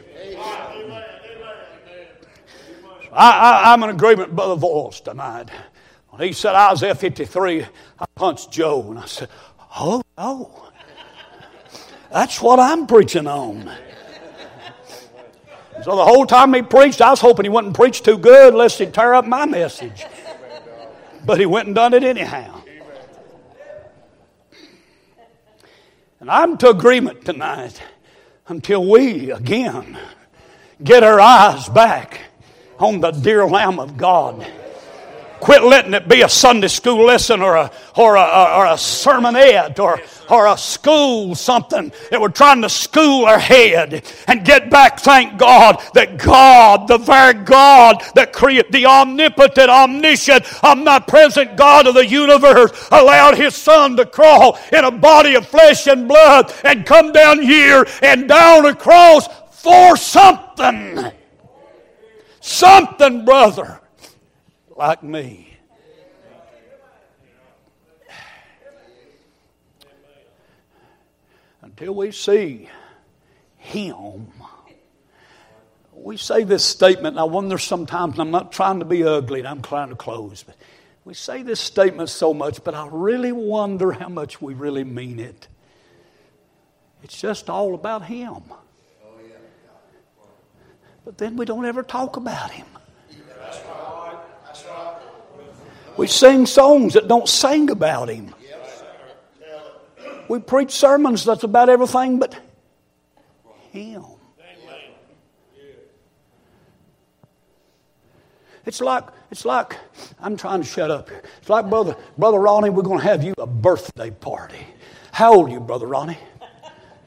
I, am in agreement with Brother Voice tonight. When he said Isaiah 53, I punched Joe and I said, Oh, oh. That's what I'm preaching on. So the whole time he preached, I was hoping he wouldn't preach too good lest he'd tear up my message. But he went and done it anyhow. And I'm to agreement tonight until we again get our eyes back on the dear Lamb of God. Quit letting it be a Sunday school lesson or a, or a, or a sermonette or, or a school something that we're trying to school our head and get back, thank God, that God, the very God that created the omnipotent, omniscient, omnipresent God of the universe, allowed His Son to crawl in a body of flesh and blood and come down here and down a cross for something. Something, brother like me. Until we see Him. We say this statement, and I wonder sometimes, I'm not trying to be ugly, and I'm trying to close, but we say this statement so much, but I really wonder how much we really mean it. It's just all about Him. But then we don't ever talk about Him. We sing songs that don't sing about Him. We preach sermons that's about everything but Him. It's like it's like I'm trying to shut up here. It's like brother brother Ronnie, we're going to have you a birthday party. How old are you, brother Ronnie?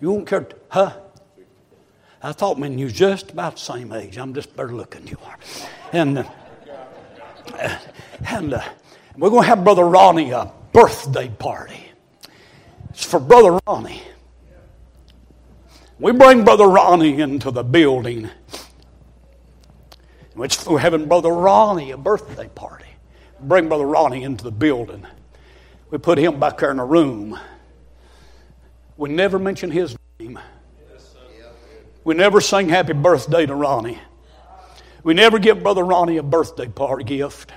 You won't care, to, huh? I thought, man, you're just about the same age. I'm just better looking you are, and uh, and uh, we're going to have Brother Ronnie a birthday party. It's for Brother Ronnie. We bring Brother Ronnie into the building. Which we're having Brother Ronnie a birthday party. Bring Brother Ronnie into the building. We put him back there in a room. We never mention his name. We never sing happy birthday to Ronnie. We never give Brother Ronnie a birthday party gift.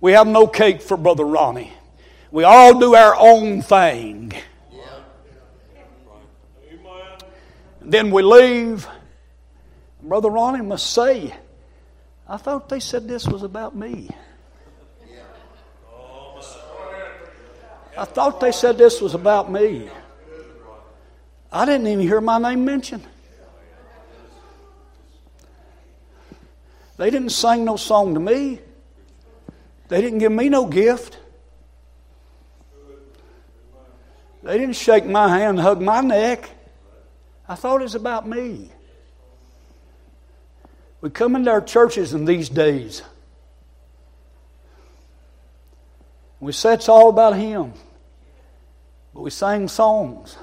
We have no cake for Brother Ronnie. We all do our own thing. Then we leave. Brother Ronnie must say, I thought they said this was about me. I thought they said this was about me. I didn't even hear my name mentioned. They didn't sing no song to me. They didn't give me no gift. They didn't shake my hand, hug my neck. I thought it was about me. We come into our churches in these days. We say it's all about Him. But we sing songs.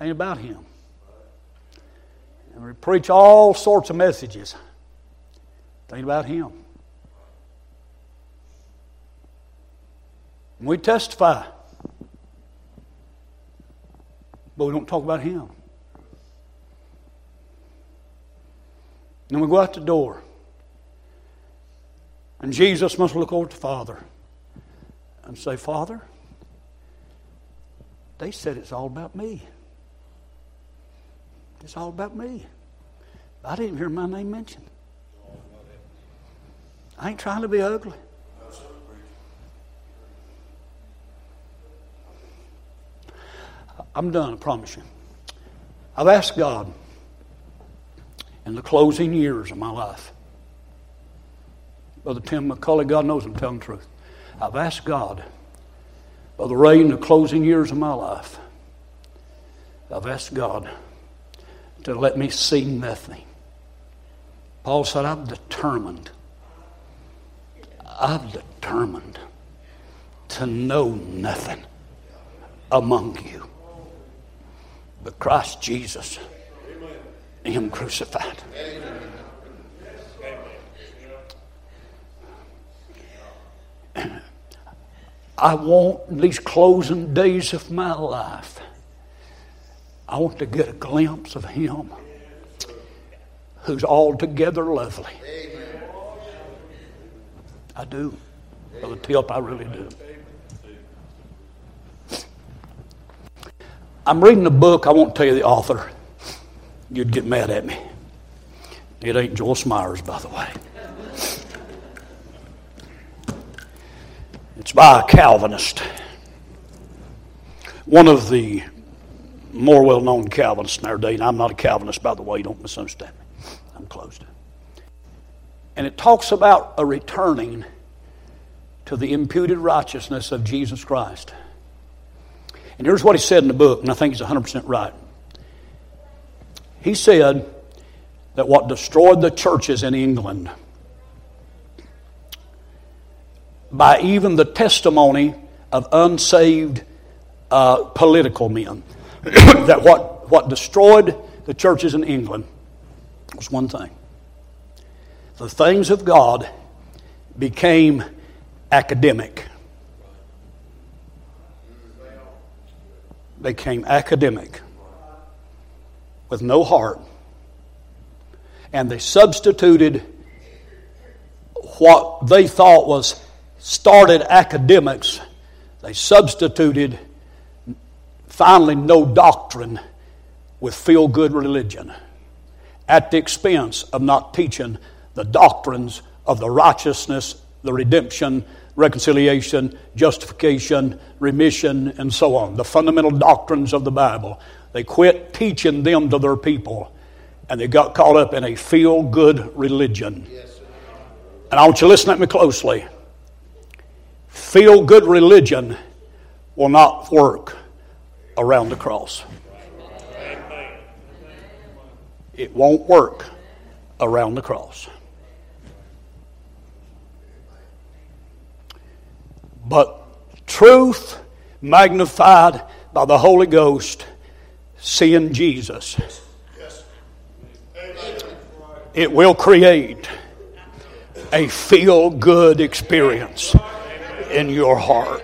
Ain't about Him. And we preach all sorts of messages. Ain't about Him. We testify, but we don't talk about Him. And we go out the door. And Jesus must look over to Father and say, Father, they said it's all about me. It's all about me. I didn't hear my name mentioned. I ain't trying to be ugly. I'm done, I promise you. I've asked God in the closing years of my life. Brother Tim McCully, God knows I'm telling the truth. I've asked God, Brother Ray, in the closing years of my life, I've asked God to let me see nothing. Paul said, I've determined, I've determined to know nothing among you but Christ Jesus, Him crucified. I want these closing days of my life. I want to get a glimpse of Him who's altogether lovely. I do. Brother Tip, I really do. I'm reading a book. I won't tell you the author. You'd get mad at me. It ain't Joel Myers, by the way. It's by a Calvinist. one of the more well known Calvinists in our day, and I'm not a Calvinist, by the way, don't misunderstand me. I'm closed. And it talks about a returning to the imputed righteousness of Jesus Christ. And here's what he said in the book, and I think he's 100% right. He said that what destroyed the churches in England by even the testimony of unsaved uh, political men, (coughs) that what, what destroyed the churches in England was one thing the things of God became academic. They became academic with no heart. And they substituted what they thought was started academics, they substituted finally no doctrine with feel good religion at the expense of not teaching the doctrines of the righteousness, the redemption, reconciliation, justification, remission, and so on. The fundamental doctrines of the Bible. They quit teaching them to their people and they got caught up in a feel good religion. And I want you to listen to me closely. Feel good religion will not work around the cross. It won't work around the cross. But truth magnified by the Holy Ghost, seeing Jesus. It will create a feel good experience in your heart.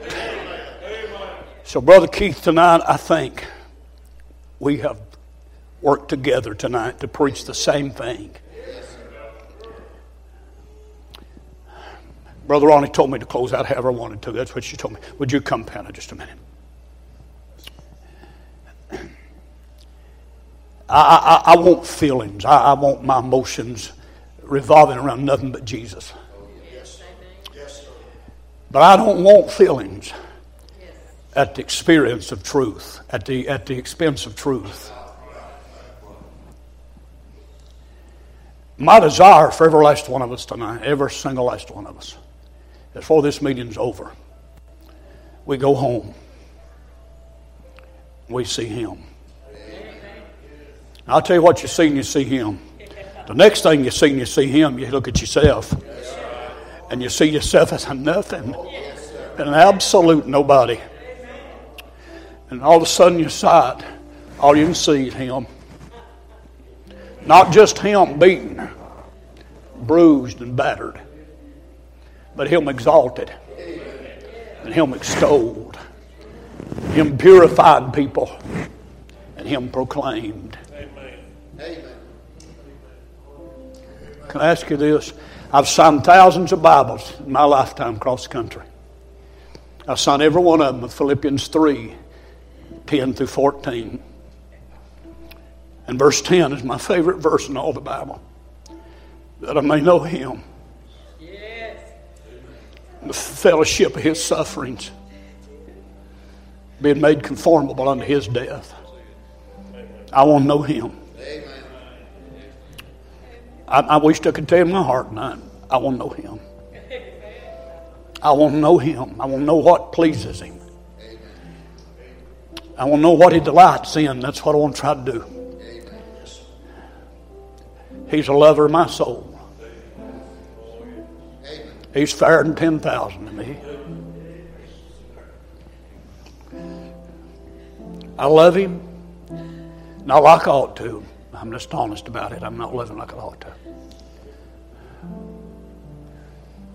So, Brother Keith, tonight I think we have worked together tonight to preach the same thing. Brother Ronnie told me to close out however I wanted to. That's what she told me. Would you come, Panna, just a minute? (clears throat) I, I, I want feelings. I, I, want my emotions revolving around nothing but Jesus. But I don't want feelings at the experience of truth, at the, at the expense of truth. My desire for every last one of us tonight, every single last one of us, before this meeting's over, we go home. We see Him. I'll tell you what you see and you see Him. The next thing you see and you see Him, you look at yourself. And you see yourself as a nothing. An absolute nobody. And all of a sudden you sight, all you can see is Him. Not just Him beaten, bruised and battered but Him exalted and Him extolled, Him purified people, and Him proclaimed. Amen. Can I ask you this? I've signed thousands of Bibles in my lifetime across the country. I've signed every one of them with Philippians 3 10 through 14. And verse 10 is my favorite verse in all the Bible. That I may know Him the fellowship of his sufferings, being made conformable unto his death. I want to know him. I, I wish I could tell my heart tonight. I want to know him. I want to know him. I want to know what pleases him. I want to know what he delights in. That's what I want to try to do. He's a lover of my soul. He's fairer than 10,000 to me. I love him, not like I ought to. I'm just honest about it. I'm not living like I ought to.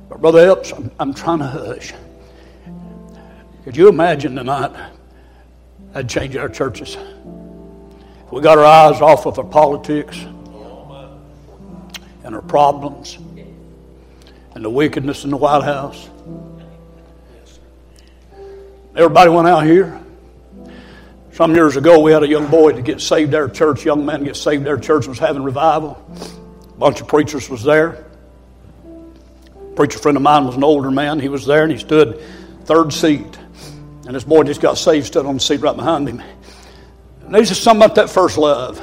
But, Brother Epps, I'm, I'm trying to hush. Could you imagine tonight I'd change our churches? If we got our eyes off of our politics and our problems and the wickedness in the White House. Everybody went out here. Some years ago, we had a young boy to get saved at our church. Young man get saved at our church was having revival. A bunch of preachers was there. A preacher friend of mine was an older man. He was there and he stood third seat. And this boy just got saved, stood on the seat right behind him. And there's just something about that first love.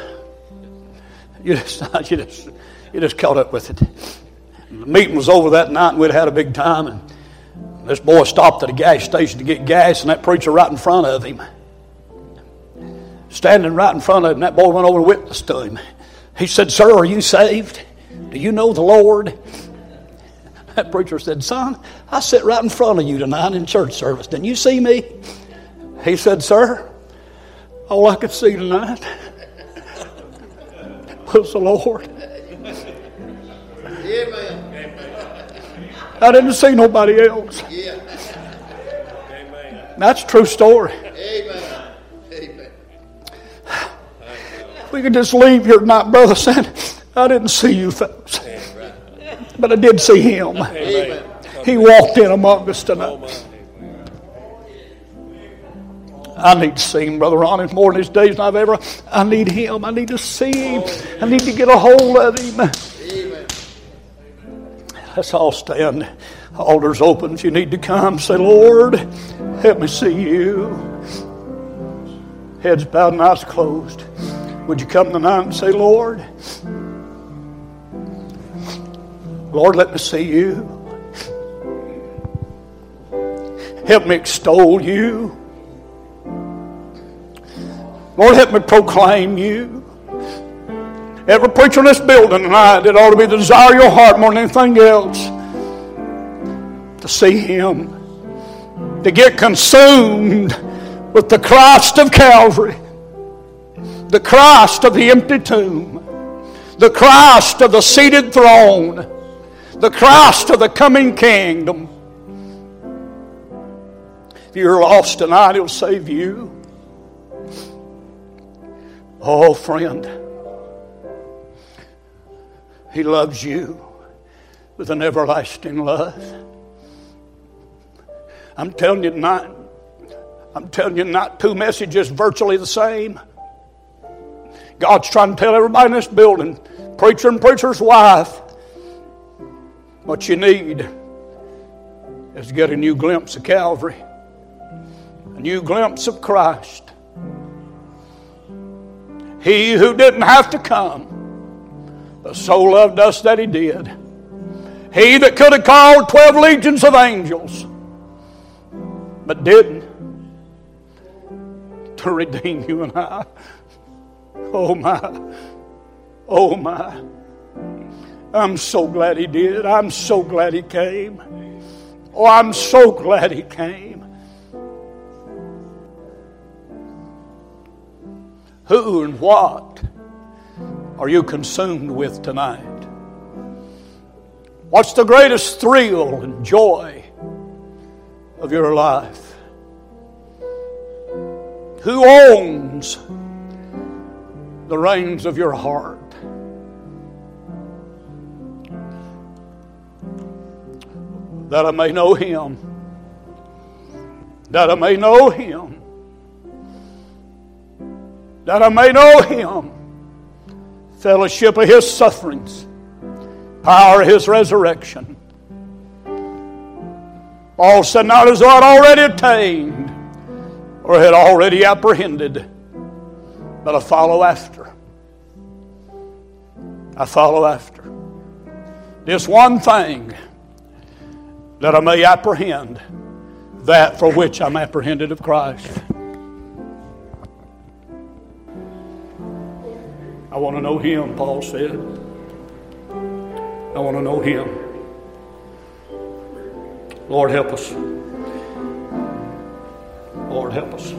You just, (laughs) you just, you just caught up with it. The meeting was over that night, and we'd had a big time. And this boy stopped at a gas station to get gas, and that preacher right in front of him, standing right in front of him, that boy went over and witnessed to him. He said, Sir, are you saved? Do you know the Lord? That preacher said, Son, I sit right in front of you tonight in church service. Didn't you see me? He said, Sir, all I could see tonight (laughs) was the Lord. I didn't see nobody else. Yeah. Amen. That's a true story. Amen. Amen. We could just leave here tonight, brother, saying, I didn't see you folks. But I did see him. Amen. He walked in among us tonight. I need to see him, Brother Ron, in more in these days than I've ever. I need him. I need to see him. I need to get a hold of him. Let's all stand. Altars open. If you need to come, say, Lord, help me see you. Heads bowed and eyes closed. Would you come tonight and say, Lord, Lord, let me see you. Help me extol you. Lord, help me proclaim you. Every preacher in this building tonight, it ought to be the desire of your heart more than anything else to see Him, to get consumed with the Christ of Calvary, the Christ of the empty tomb, the Christ of the seated throne, the Christ of the coming kingdom. If you're lost tonight, He'll save you. Oh, friend, He loves you with an everlasting love. I'm telling you tonight, I'm telling you not two messages virtually the same. God's trying to tell everybody in this building, preacher and preacher's wife, what you need is to get a new glimpse of Calvary, a new glimpse of Christ. He who didn't have to come, but so loved us that he did. He that could have called 12 legions of angels, but didn't, to redeem you and I. Oh my, oh my. I'm so glad he did. I'm so glad he came. Oh, I'm so glad he came. Who and what are you consumed with tonight? What's the greatest thrill and joy of your life? Who owns the reins of your heart? That I may know him. That I may know him that I may know him, fellowship of his sufferings, power of his resurrection. Paul said, Not as though I'd already attained or had already apprehended, but I follow after. I follow after. This one thing that I may apprehend, that for which I'm apprehended of Christ. I want to know Him, Paul said. I want to know Him. Lord, help us. Lord, help us.